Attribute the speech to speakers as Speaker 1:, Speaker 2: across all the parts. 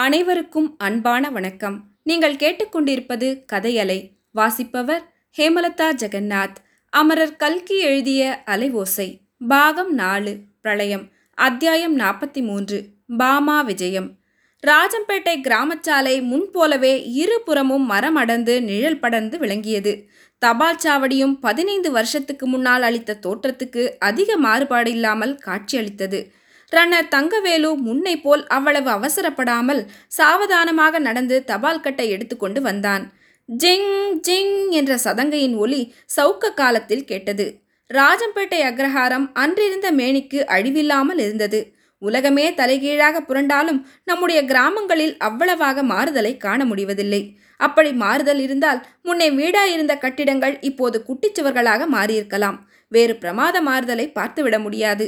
Speaker 1: அனைவருக்கும் அன்பான வணக்கம். நீங்கள் கேட்டுக்கொண்டிருப்பது கதையலை வாசிப்பவர் ஹேமலதா ஜெகநாத். அமரர் கல்கி எழுதிய அலைவோசை பாகம் நாலு பிரளயம். அத்தியாயம் நாற்பத்தி மூன்று பாமா விஜயம். ராஜம்பேட்டை கிராமச்சாலை முன்போலவே இருபுறமும் மரம் அடர்ந்து நிழல் படர்ந்து விளங்கியது. தபால் சாவடியும் பதினைந்து வருஷத்துக்கு முன்னால் அளித்த தோற்றத்துக்கு அதிக மாறுபாடு இல்லாமல் காட்சியளித்தது. ரன்னர் தங்கவேலு முன்னை போல் அவ்வளவு அவசரப்படாமல் சாவதானமாக நடந்து தபால் கட்டை எடுத்துக்கொண்டு வந்தான். ஜிங் ஜிங் என்ற சதங்கையின் ஒலி சவுக்க காலத்தில் கேட்டது. ராஜம்பேட்டை அக்ரஹாரம் அன்றிருந்த மேனிக்கு அழிவில்லாமல் இருந்தது. உலகமே தலைகீழாக புரண்டாலும் நம்முடைய கிராமங்களில் அவ்வளவாக மாறுதலை காண முடிவதில்லை. அப்படி மாறுதல் இருந்தால் முன்னே வீடாயிருந்த கட்டிடங்கள் இப்போது குட்டிச்சுவர்களாக மாறியிருக்கலாம். வேறு பிரமாத மாறுதலை பார்த்துவிட முடியாது.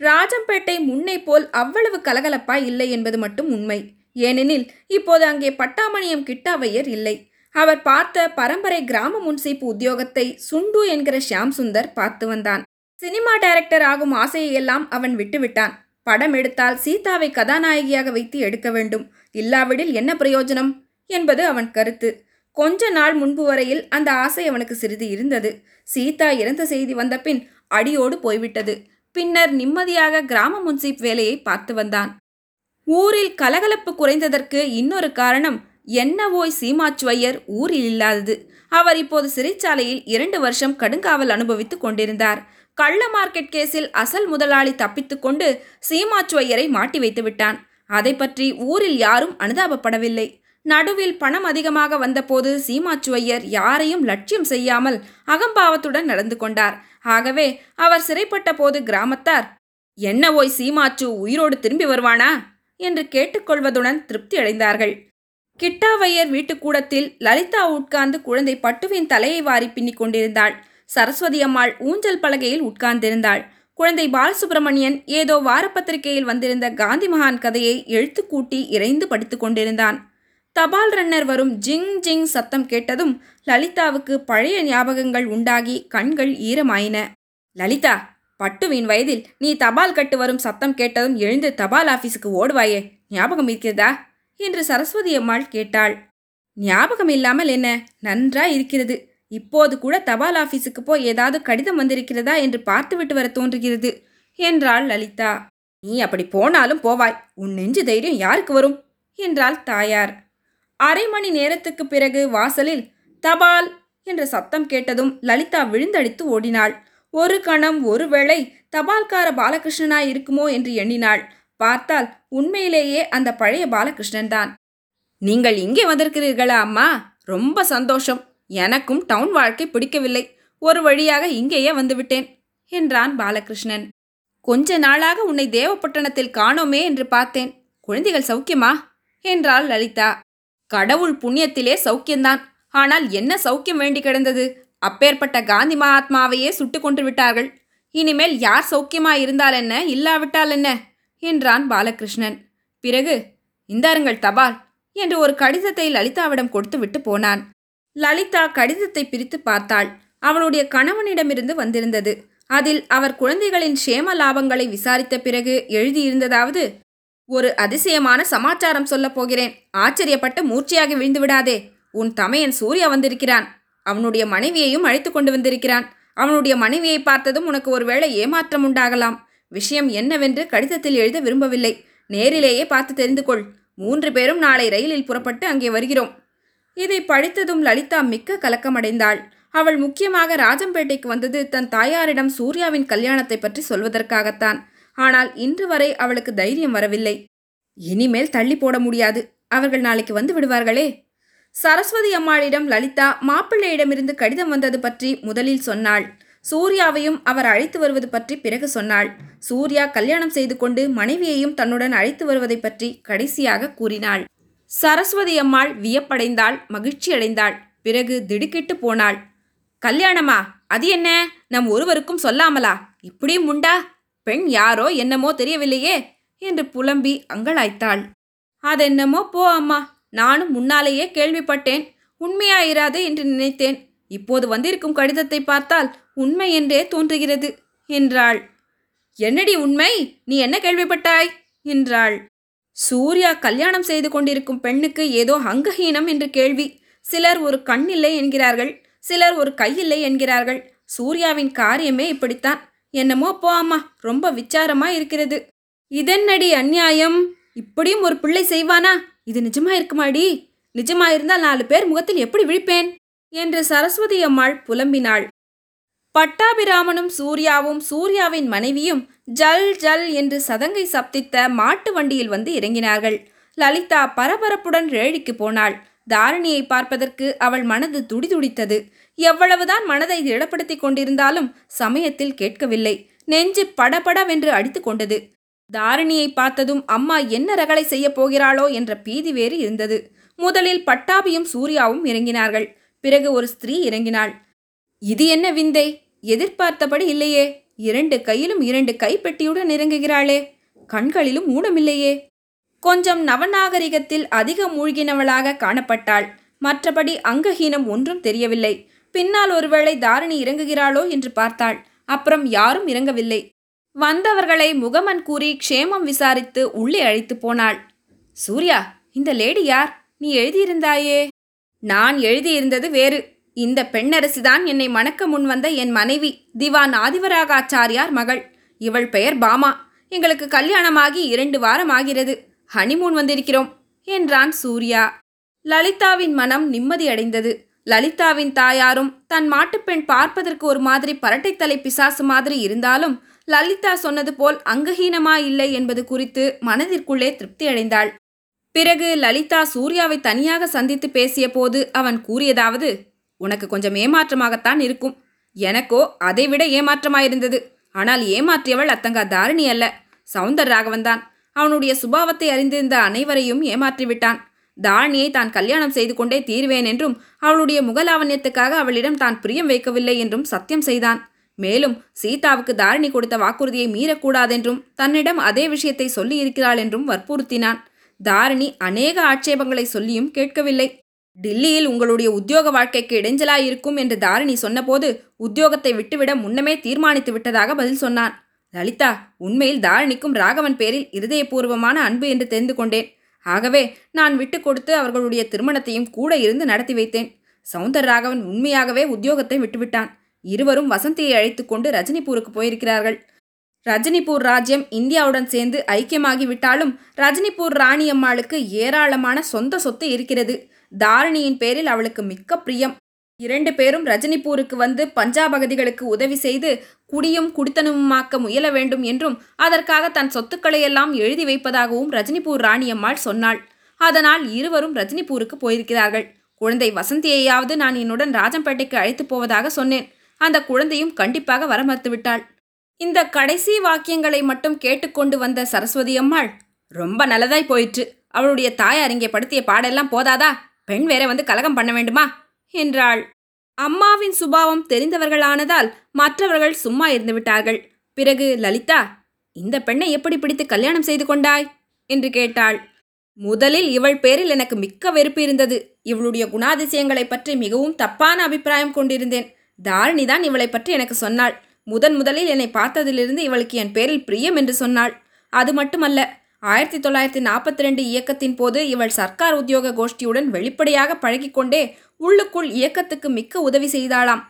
Speaker 1: ராஜம்பேட்டை முன்னை போல் அவ்வளவு கலகலப்பாய் இல்லை என்பது மட்டும் உண்மை. ஏனெனில் இப்போது அங்கே பட்டாமணியம் கிட்டாவையர் இல்லை. அவர் பார்த்த பரம்பரை கிராம முன்சீப்பு உத்தியோகத்தை சுண்டு என்கிற ஷியாம் சுந்தர் பார்த்து வந்தான். சினிமா டைரக்டர் ஆகும் ஆசையெல்லாம் அவன் விட்டுவிட்டான். படம் எடுத்தால் சீதாவை கதாநாயகியாக வைத்து எடுக்க வேண்டும். இல்லாவிடில் என்ன பிரயோஜனம்? என்பது அவன் கருத்து. கொஞ்ச நாள் முன்பு வரையில் அந்த ஆசை அவனுக்கு சிறிது இருந்தது. சீதா இறந்த செய்தி வந்தபின் அடியோடு போய்விட்டது. பின்னர் நிம்மதியாக கிராம முன்சீப் வேலையை பார்த்து வந்தான். ஊரில் கலகலப்பு குறைந்ததற்கு இன்னொரு காரணம் என்னவோய் சீமாச்சுவையர் ஊரில் இல்லாதது. அவர் இப்போது சிறைச்சாலையில் இரண்டு வருஷம் கடுங்காவல் அனுபவித்துக் கொண்டிருந்தார். கள்ள மார்க்கெட் கேஸில் அசல் முதலாளி தப்பித்துக்கொண்டு சீமாச்சுவையரை மாட்டி வைத்து விட்டான் அதை பற்றி ஊரில் யாரும் அனுதாபப்படவில்லை. நடுவில் பணம் அதிகமாக வந்தபோது சீமாச்சுவையர் யாரையும் லட்சியம் செய்யாமல் அகம்பாவத்துடன் நடந்து கொண்டார். ஆகவே அவர் சிறைப்பட்ட போது கிராமத்தார் என்ன ஓய் சீமாச்சு உயிரோடு திரும்பி வருவானா? என்று கேட்டுக்கொள்வதுடன் திருப்தி அடைந்தார்கள். கிட்டாவையர் வீட்டுக்கூடத்தில் லலிதா உட்கார்ந்து குழந்தை பட்டுவின் தலையை வாரி பின்னிக் கொண்டிருந்தாள். சரஸ்வதி அம்மாள் ஊஞ்சல் பலகையில் உட்கார்ந்திருந்தாள். குழந்தை பாலசுப்பிரமணியன் ஏதோ வாரப்பத்திரிகையில் வந்திருந்த காந்தி மகான் கதையை எழுத்துக்கூட்டி இறைந்து படித்து கொண்டிருந்தான். தபால் ரன்னர் வரும் ஜிங் ஜிங் சத்தம் கேட்டதும் லலிதாவுக்கு பழைய ஞாபகங்கள் உண்டாகி கண்கள் ஈரமாயின. லலிதா பட்டுவின் வயதில் நீ தபால் கட்டு வரும் சத்தம் கேட்டதும் எழுந்து தபால் ஆபீஸுக்கு ஓடுவாயே ஞாபகம் இருக்கிறதா? என்று சரஸ்வதி அம்மாள் கேட்டாள். ஞாபகம் இல்லாமல் என்ன? நன்றா இருக்கிறது. இப்போது கூட தபால் ஆபீஸுக்கு போய் ஏதாவது கடிதம் வந்திருக்கிறதா என்று பார்த்துவிட்டு வர தோன்றுகிறது என்றாள் லலிதா. நீ அப்படி போனாலும் போவாய். உன் நெஞ்சு தைரியம் யாருக்கு வரும்? என்றாள் தாயார். அரை மணி நேரத்துக்கு பிறகு வாசலில் தபால் என்ற சத்தம் கேட்டதும் லலிதா விழுந்தடித்து ஓடினாள். ஒரு கணம் ஒருவேளை தபால்கார பாலகிருஷ்ணனாய் இருக்குமோ என்று எண்ணினாள். பார்த்தால் உண்மையிலேயே அந்த பழைய பாலகிருஷ்ணன் தான். நீங்கள் இங்கே வந்திருக்கிறீர்களா அம்மா? ரொம்ப சந்தோஷம். எனக்கும் டவுன் வாழ்க்கை பிடிக்கவில்லை. ஒரு வழியாக இங்கேயே வந்துவிட்டேன் என்றான் பாலகிருஷ்ணன். கொஞ்ச நாளாக உன்னை தேவப்பட்டணத்தில் காணோமே என்று பார்த்தேன். குழந்தைகள் சௌக்கியமா? என்றாள் லலிதா. கடவுள் புண்ணியத்திலே சௌக்கியந்தான். ஆனால் என்ன சௌக்கியம் வேண்டி கிடந்தது? அப்பேற்பட்ட காந்தி மகாத்மாவையே சுட்டு கொண்டு விட்டார்கள். இனிமேல் யார் சௌக்கியமாக இருந்தால் என்ன? இல்லாவிட்டால் என்ன? என்றான் பாலகிருஷ்ணன். பிறகு இந்தாருங்கள் தபால் என்று ஒரு கடிதத்தை லலிதாவிடம் கொடுத்து விட்டு போனான். லலிதா கடிதத்தை பிரித்து பார்த்தாள். அவளுடைய கணவனிடமிருந்து வந்திருந்தது. அதில் அவர் குழந்தைகளின் சேம லாபங்களை விசாரித்த பிறகு எழுதியிருந்ததாவது ஒரு அதிசயமான சமாச்சாரம் சொல்லப் போகிறேன். ஆச்சரியப்பட்டு மூர்ச்சையாகி விழுந்து விடாதே உன் தமையன் சூர்யா வந்திருக்கிறான். அவனுடைய மனைவியையும் அழைத்து கொண்டு வந்திருக்கிறான். அவனுடைய மனைவியை பார்த்ததும் உனக்கு ஒருவேளை ஏமாற்றம் உண்டாகலாம். விஷயம் என்னவென்று கடிதத்தில் எழுத விரும்பவில்லை. நேரிலேயே பார்த்து தெரிந்து கொள். மூன்று பேரும் நாளை ரயிலில் புறப்பட்டு அங்கே வருகிறோம். இதை படித்ததும் லலிதா மிக்க கலக்கமடைந்தாள். அவள் முக்கியமாக ராஜம்பேட்டைக்கு வந்தது தன் தாயாரிடம் சூர்யாவின் கல்யாணத்தை பற்றி சொல்வதற்காகத்தான். ஆனால் இன்று வரை அவளுக்கு தைரியம் வரவில்லை. இனிமேல் தள்ளி போட முடியாது. அவர்கள் நாளைக்கு வந்து விடுவார்களே. சரஸ்வதி அம்மாளிடம் லலிதா மாப்பிள்ளையிடமிருந்து கடிதம் வந்தது பற்றி முதலில் சொன்னாள். சூர்யாவையும் அவர் அழைத்து வருவது பற்றி பிறகு சொன்னாள். சூர்யா கல்யாணம் செய்து கொண்டு மனைவியையும் தன்னுடன் அழைத்து வருவதை பற்றி கடைசியாக கூறினாள். சரஸ்வதி அம்மாள் வியப்படைந்தாள் மகிழ்ச்சியடைந்தாள் பிறகு திடுக்கிட்டு போனாள். கல்யாணமா? அது என்ன? நம் ஒருவருக்கும் சொல்லாமலா? இப்படியும் உண்டா? பெண் யாரோ என்னமோ தெரியவில்லையே என்று புலம்பி அங்கலாய்த்தாள். அதென்னமோ? போ அம்மா. நானும் முன்னாலேயே கேள்விப்பட்டேன். உண்மையாயிராது என்று நினைத்தேன். இப்போது வந்திருக்கும் கடிதத்தை பார்த்தால் உண்மை என்றே தோன்றுகிறது என்றாள். என்னடி உண்மை? நீ என்ன கேள்விப்பட்டாய்? என்றாள். சூர்யா கல்யாணம் செய்து கொண்டிருக்கும் பெண்ணுக்கு ஏதோ அங்கஹீனம் என்று கேள்வி. சிலர் ஒரு கண் இல்லை என்கிறார்கள். சிலர் ஒரு கையில்லை என்கிறார்கள். சூர்யாவின் காரியமே இப்படித்தான். என்னமோ போ அம்மா ரொம்ப விச்சாரமா இருக்கிறது. இதென்னடி அந்நியாயம்? இப்படியும் ஒரு பிள்ளை செய்வானா? இது நிஜமா இருக்குமாடி? நிஜமா இருந்தால் நாலு பேர் முகத்தில் எப்படி விழிப்பேன்? என்று சரஸ்வதி அம்மாள் புலம்பினாள். பட்டாபிராமனும் சூர்யாவும் சூர்யாவின் மனைவியும் ஜல் ஜல் என்று சதங்கை சப்தித்த மாட்டு வண்டியில் வந்து இறங்கினார்கள். லலிதா பரபரப்புடன் ரேழிக்கு போனாள். தாரிணியை பார்ப்பதற்கு அவள் மனது துடிதுடித்தது. எவ்வளவுதான் மனதை திடப்படுத்திக் கொண்டிருந்தாலும் சமயத்தில் கேட்கவில்லை. நெஞ்சு படபடவென்று அடித்து கொண்டது. தாரிணியை பார்த்ததும் அம்மா என்ன ரகளை செய்யப் போகிறாளோ என்ற பீதி வேறு இருந்தது. முதலில் பட்டாபியும் சூர்யாவும் இறங்கினார்கள். பிறகு ஒரு ஸ்திரீ இறங்கினாள். இது என்ன விந்தை? எதிர்பார்த்தபடி இல்லையே. இரண்டு கையிலும் இரண்டு கைப்பெட்டியுடன் இறங்குகிறாளே. கண்களிலும் ஊனமில்லையே. கொஞ்சம் நவநாகரிகத்தில் அதிக மூழ்கினவளாக காணப்பட்டாள். மற்றபடி அங்கஹீனம் ஒன்றும் தெரியவில்லை. பின்னால் ஒருவேளை தாரிணி இறங்குகிறாளோ என்று பார்த்தாள். அப்புறம் யாரும் இறங்கவில்லை. வந்தவர்களை முகமன் கூறி க்ஷேமம் விசாரித்து உள்ளே அழைத்து போனாள். சூர்யா இந்த லேடி யார்? நீ எழுதியிருந்தாயே? நான் எழுதியிருந்தது வேறு. இந்த பெண்ணரசிதான் என்னை மணக்க முன் வந்த என் மனைவி திவான் ஆதிவராகாச்சாரியார் மகள். இவள் பெயர் பாமா. எங்களுக்கு கல்யாணமாகி இரண்டு வாரம் ஆகிறது. ஹனிமூன் வந்திருக்கிறோம் என்றான் சூர்யா. லலிதாவின் மனம் நிம்மதியடைந்தது லலிதாவின் தாயாரும் தன் மாட்டுப்பெண் பார்ப்பதற்கு ஒரு மாதிரி பரட்டைத்தலை பிசாசு மாதிரி இருந்தாலும் லலிதா சொன்னது போல் அங்கஹீனமா இல்லை என்பது குறித்து மனதிற்குள்ளே திருப்தி அடைந்தாள். பிறகு லலிதா சூர்யாவை தனியாக சந்தித்து பேசிய போது அவன் கூறியதாவது உனக்கு கொஞ்சம் ஏமாற்றமாகத்தான் இருக்கும். எனக்கோ அதைவிட ஏமாற்றமாயிருந்தது. ஆனால் ஏமாற்றியவள் அத்தங்கா தாரிணி அல்ல. சவுந்தர் ராகவன்தான். அவனுடைய சுபாவத்தை அறிந்திருந்த அனைவரையும் ஏமாற்றிவிட்டான். தாரணியை தான் கல்யாணம் செய்து கொண்டே தீர்வேன் என்றும் அவளுடைய முகலாவண்யத்துக்காக அவளிடம் தான் பிரியம் வைக்கவில்லை என்றும் சத்தியம் செய்தான். மேலும் சீதாவுக்கு தாரிணி கொடுத்த வாக்குறுதியை மீறக்கூடாதென்றும் தன்னிடம் அதே விஷயத்தை சொல்லியிருக்கிறாள் என்றும் வற்புறுத்தினான். தாரிணி அநேக ஆட்சேபங்களை சொல்லியும் கேட்கவில்லை. டில்லியில் உங்களுடைய உத்தியோக வாழ்க்கைக்கு இடைஞ்சலாயிருக்கும் என்று தாரிணி சொன்னபோது உத்தியோகத்தை விட்டுவிட முன்னமே தீர்மானித்து விட்டதாக பதில் சொன்னான். லலிதா உண்மையில் தாரிணிக்கும் ராகவன் பேரில் இருதயபூர்வமான அன்பு என்று தெரிந்து கொண்டேன். ஆகவே நான் விட்டு கொடுத்து அவர்களுடைய திருமணத்தையும் கூட இருந்து நடத்தி வைத்தேன். சவுந்தர் ராகவன் உண்மையாகவே உத்தியோகத்தை விட்டுவிட்டான். இருவரும் வசந்தியை அழைத்து கொண்டு ரஜினிபூருக்கு போயிருக்கிறார்கள். ரஜினிபூர் ராஜ்யம் இந்தியாவுடன் சேர்ந்து ஐக்கியமாகிவிட்டாலும் ரஜினிபூர் ராணியம்மாளுக்கு ஏராளமான சொந்த சொத்து இருக்கிறது. தாரிணியின் பேரில் அவளுக்கு மிக்க பிரியம். இரண்டு பேரும் ரஜினிபூருக்கு வந்து பஞ்சாப் அகதிகளுக்கு உதவி செய்து குடியும் குடித்தனமுமாக்க முயல வேண்டும் என்றும் அதற்காக தன் சொத்துக்களையெல்லாம் எழுதி வைப்பதாகவும் ரஜினிபூர் ராணியம்மாள் சொன்னாள். அதனால் இருவரும் ரஜினிபூருக்கு போயிருக்கிறார்கள். குழந்தை வசந்தியையாவது நான் என்னுடன் ராஜம்பேட்டைக்கு அழைத்து போவதாக சொன்னேன். அந்த குழந்தையும் கண்டிப்பாக வர மறுத்துவிட்டாள். இந்த கடைசி வாக்கியங்களை மட்டும் கேட்டுக்கொண்டு வந்த சரஸ்வதி அம்மாள் ரொம்ப நல்லதாய் போயிற்று. அவளுடைய தாயார் இங்கே படுத்திய பாடெல்லாம் போதாதா? பெண் வேற வந்து கலகம் பண்ண வேண்டுமா? என்றாள். அம்மாவின் சுபாவம் தெரிந்தவர்களானதால் மற்றவர்கள் சும்மா இருந்துவிட்டார்கள். பிறகு லலிதா இந்த பெண்ணை எப்படி பிடித்து கல்யாணம் செய்து கொண்டாய்? என்று கேட்டாள். முதலில் இவள் பேரில் எனக்கு மிக்க வெறுப்பு இருந்தது. இவளுடைய குணாதிசயங்களைப் பற்றி மிகவும் தப்பான அபிப்பிராயம் கொண்டிருந்தேன். தாரிணிதான் இவளை பற்றி எனக்கு சொன்னாள். முதன் முதலில் என்னை பார்த்ததிலிருந்து இவளுக்கு என் பேரில் பிரியம் என்று சொன்னாள். அது மட்டுமல்ல ஆயிரத்தி தொள்ளாயிரத்தி நாற்பத்தி ரெண்டு இயக்கத்தின் போது இவள் சர்க்கார் உத்தியோக கோஷ்டியுடன் வெளிப்படையாக பழகிக்கொண்டே உள்ளுக்குள் இயக்கத்துக்கு மிக்க உதவி செய்தாளாம்.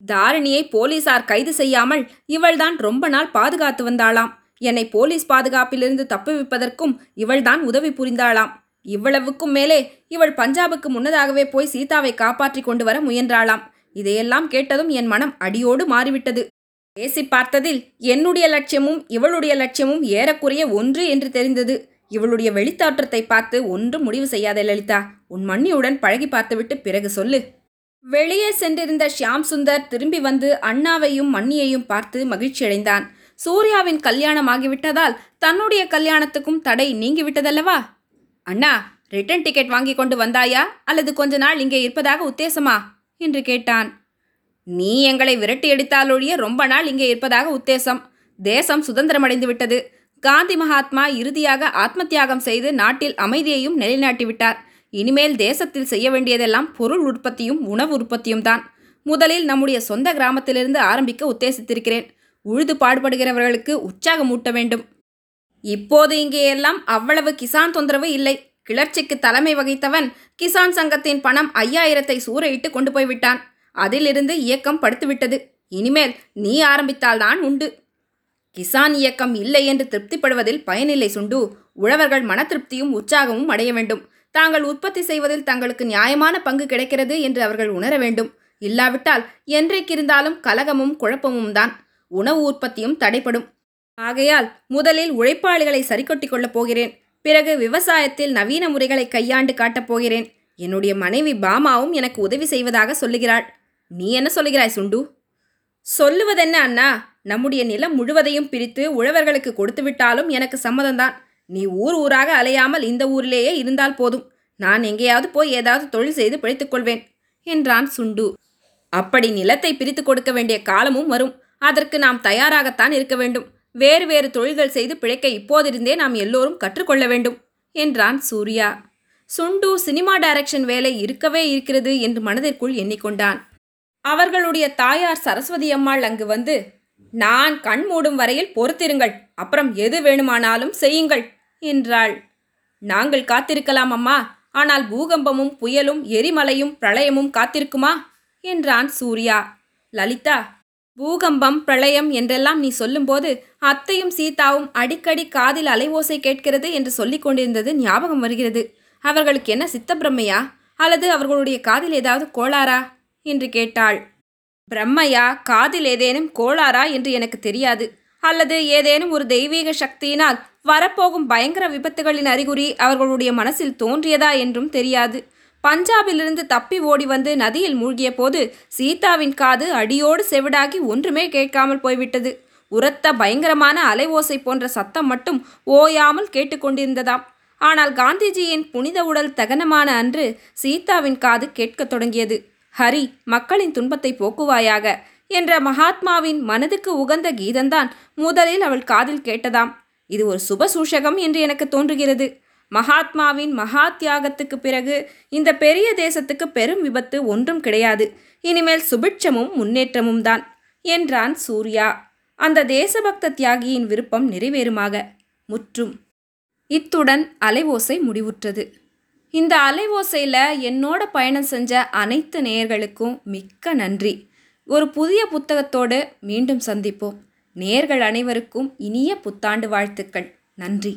Speaker 1: தாரிணியை போலீசார் கைது செய்யாமல் இவள்தான் ரொம்ப நாள் பாதுகாத்து வந்தாளாம். என்னை போலீஸ் பாதுகாப்பிலிருந்து தப்புவிப்பதற்கும் இவள்தான் உதவி புரிந்தாளாம். இவ்வளவுக்கும் மேலே இவள் பஞ்சாபுக்கு முன்னதாகவே போய் சீதாவை காப்பாற்றி கொண்டு வர முயன்றாளாம். இதையெல்லாம் கேட்டதும் என் மனம் அடியோடு மாறிவிட்டது. பேசி பார்த்ததில் என்னுடைய லட்சியமும் இவளுடைய லட்சியமும் ஏறக்குறைய ஒன்று என்று தெரிந்தது. இவளுடைய வெளித்தாற்றத்தை பார்த்து ஒன்றும் முடிவு செய்யாதே லலிதா. உன் மண்ணியுடன் பழகி பார்த்துவிட்டு பிறகு சொல்லு. வெளியே சென்றிருந்த ஷியாம் சுந்தர் திரும்பி வந்து அண்ணாவையும் மண்ணியையும் பார்த்து மகிழ்ச்சியடைந்தான். சூர்யாவின் கல்யாணம் ஆகிவிட்டதால் தன்னுடைய கல்யாணத்துக்கும் தடை நீங்கிவிட்டதல்லவா? அண்ணா ரிட்டர்ன் டிக்கெட் வாங்கி கொண்டு வந்தாயா? அல்லது கொஞ்ச நாள் இங்கே இருப்பதாக உத்தேசமா? என்று கேட்டான். நீ எங்களை விரட்டி அடித்தாலொழிய ரொம்ப நாள் இங்கே இருப்பதாக உத்தேசம். தேசம் சுதந்திரமடைந்து விட்டது காந்தி மகாத்மா இறுதியாக ஆத்ம தியாகம் செய்து நாட்டில் அமைதியையும் நிலைநாட்டிவிட்டார். இனிமேல் தேசத்தில் செய்ய வேண்டியதெல்லாம் பொருள் உற்பத்தியும் உணவு உற்பத்தியும் தான். முதலில் நம்முடைய சொந்த கிராமத்திலிருந்து ஆரம்பிக்க உத்தேசித்திருக்கிறேன். உழுது பாடுபடுகிறவர்களுக்கு உற்சாகம் ஊட்ட வேண்டும். இப்போது இங்கே எல்லாம் அவ்வளவு கிசான் தொந்தரவு இல்லை. கிளர்ச்சிக்கு தலைமை வகித்தவன் கிசான் சங்கத்தின் பணம் ஐயாயிரத்தை சூறையிட்டு கொண்டு போய்விட்டான். அதிலிருந்து இயக்கம் படுத்துவிட்டது. இனிமேல் நீ ஆரம்பித்தால்தான் உண்டு. கிசான் இயக்கம் இல்லை என்று திருப்திப்படுவதில் பயனில்லை சுண்டு. உழவர்கள் மன திருப்தியும் உற்சாகமும் அடைய வேண்டும். தாங்கள் உற்பத்தி செய்வதில் தங்களுக்கு நியாயமான பங்கு கிடைக்கிறது என்று அவர்கள் உணர வேண்டும். இல்லாவிட்டால் என்றைக்கிருந்தாலும் கலகமும் குழப்பமும் தான் உணவு உற்பத்தியும் தடைப்படும் ஆகையால் முதலில் உழைப்பாளிகளை சரிக்கொட்டி கொள்ளப் போகிறேன். பிறகு விவசாயத்தில் நவீன முறைகளை கையாண்டு காட்டப் போகிறேன். என்னுடைய மனைவி பாமாவும் எனக்கு உதவி செய்வதாக சொல்லுகிறாள். நீ என்ன சொல்லுகிறாய் சுண்டு? சொல்லுவதென்ன அண்ணா? நம்முடைய நிலம் முழுவதையும் பிரித்து உழவர்களுக்கு கொடுத்துவிட்டாலும் எனக்கு சம்மதம்தான். நீ ஊர் ஊராக அலையாமல் இந்த ஊரிலேயே இருந்தால் போதும். நான் எங்கேயாவது போய் ஏதாவது தொழில் செய்து பிழைத்துக்கொள்வேன் என்றான் சுண்டு. அப்படி நிலத்தை பிரித்து கொடுக்க வேண்டிய காலமும் வரும். அதற்கு நாம் தயாராகத்தான் இருக்க வேண்டும். வேறு வேறு தொழில்கள் செய்து பிழைக்க இப்போதிருந்தே நாம் எல்லோரும் கற்றுக்கொள்ள வேண்டும் என்றான் சூர்யா. சுண்டு சினிமா டைரக்ஷன் வேலை இருக்கவே இருக்கிறது என்று மனதிற்குள் எண்ணிக்கொண்டான். அவர்களுடைய தாயார் சரஸ்வதி அம்மாள் அங்கு வந்து நான் கண் மூடும் வரையில் பொறுத்திருங்கள். அப்புறம் எது வேணுமானாலும் செய்யுங்கள் என்றாள். நாங்கள் காத்திருக்கலாம் அம்மா. ஆனால் பூகம்பமும் புயலும் எரிமலையும் பிரளயமும் காத்திருக்குமா? என்றான் சூர்யா. லலிதா பூகம்பம் பிரளயம் என்றெல்லாம் நீ சொல்லும்போது அத்தையும் சீதாவும் அடிக்கடி காதில் அலைவோசை கேட்கிறது என்று சொல்லிக் கொண்டிருந்தது ஞாபகம் வருகிறது. அவர்களுக்கு என்ன சித்தப்பிரமையா? அல்லது அவர்களுடைய காதில் ஏதாவது கோளாறா? என்று கேட்டாள். பிரம்மையா காதில் ஏதேனும் கோளாறா என்று எனக்கு தெரியாது. அல்லது ஏதேனும் ஒரு தெய்வீக சக்தியினால் வரப்போகும் பயங்கர விபத்துகளின் அறிகுறி அவர்களுடைய மனசில் தோன்றியதா என்றும் தெரியாது. பஞ்சாபிலிருந்து தப்பி ஓடி வந்து நதியில் மூழ்கிய போது சீதாவின் காது அடியோடு செவிடாகி ஒன்றுமே கேட்காமல் போய்விட்டது. உரத்த பயங்கரமான அலைவோசை போன்ற சத்தம் மட்டும் ஓயாமல் கேட்டுக்கொண்டிருந்ததாம். ஆனால் காந்திஜியின் புனித உடல் தகனமான அன்று சீதாவின் காது கேட்கத் தொடங்கியது. ஹரி மக்களின் துன்பத்தை போக்குவாயாக என்ற மகாத்மாவின் மனதுக்கு உகந்த கீதந்தான் முதலில் அவள் காதில் கேட்டதாம். இது ஒரு சுப சூஷகம் என்று எனக்கு தோன்றுகிறது. மகாத்மாவின் மகா தியாகத்துக்கு பிறகு இந்த பெரிய தேசத்துக்கு பெரும் விபத்து ஒன்றும் கிடையாது. இனிமேல் சுபிட்சமும் முன்னேற்றமும் தான் என்றான் சூர்யா. அந்த தேசபக்த தியாகியின் விருப்பம் நிறைவேறுமாக. முற்றும். இத்துடன் அலைவோசை முடிவுற்றது. இந்த அலை ஓசையில் என்னோட பயணம் செஞ்ச அனைத்து நேயர்களுக்கும் மிக்க நன்றி. ஒரு புதிய புத்தகத்தோடு மீண்டும் சந்திப்போம். நேர்கள் அனைவருக்கும் இனிய புத்தாண்டு வாழ்த்துக்கள். நன்றி.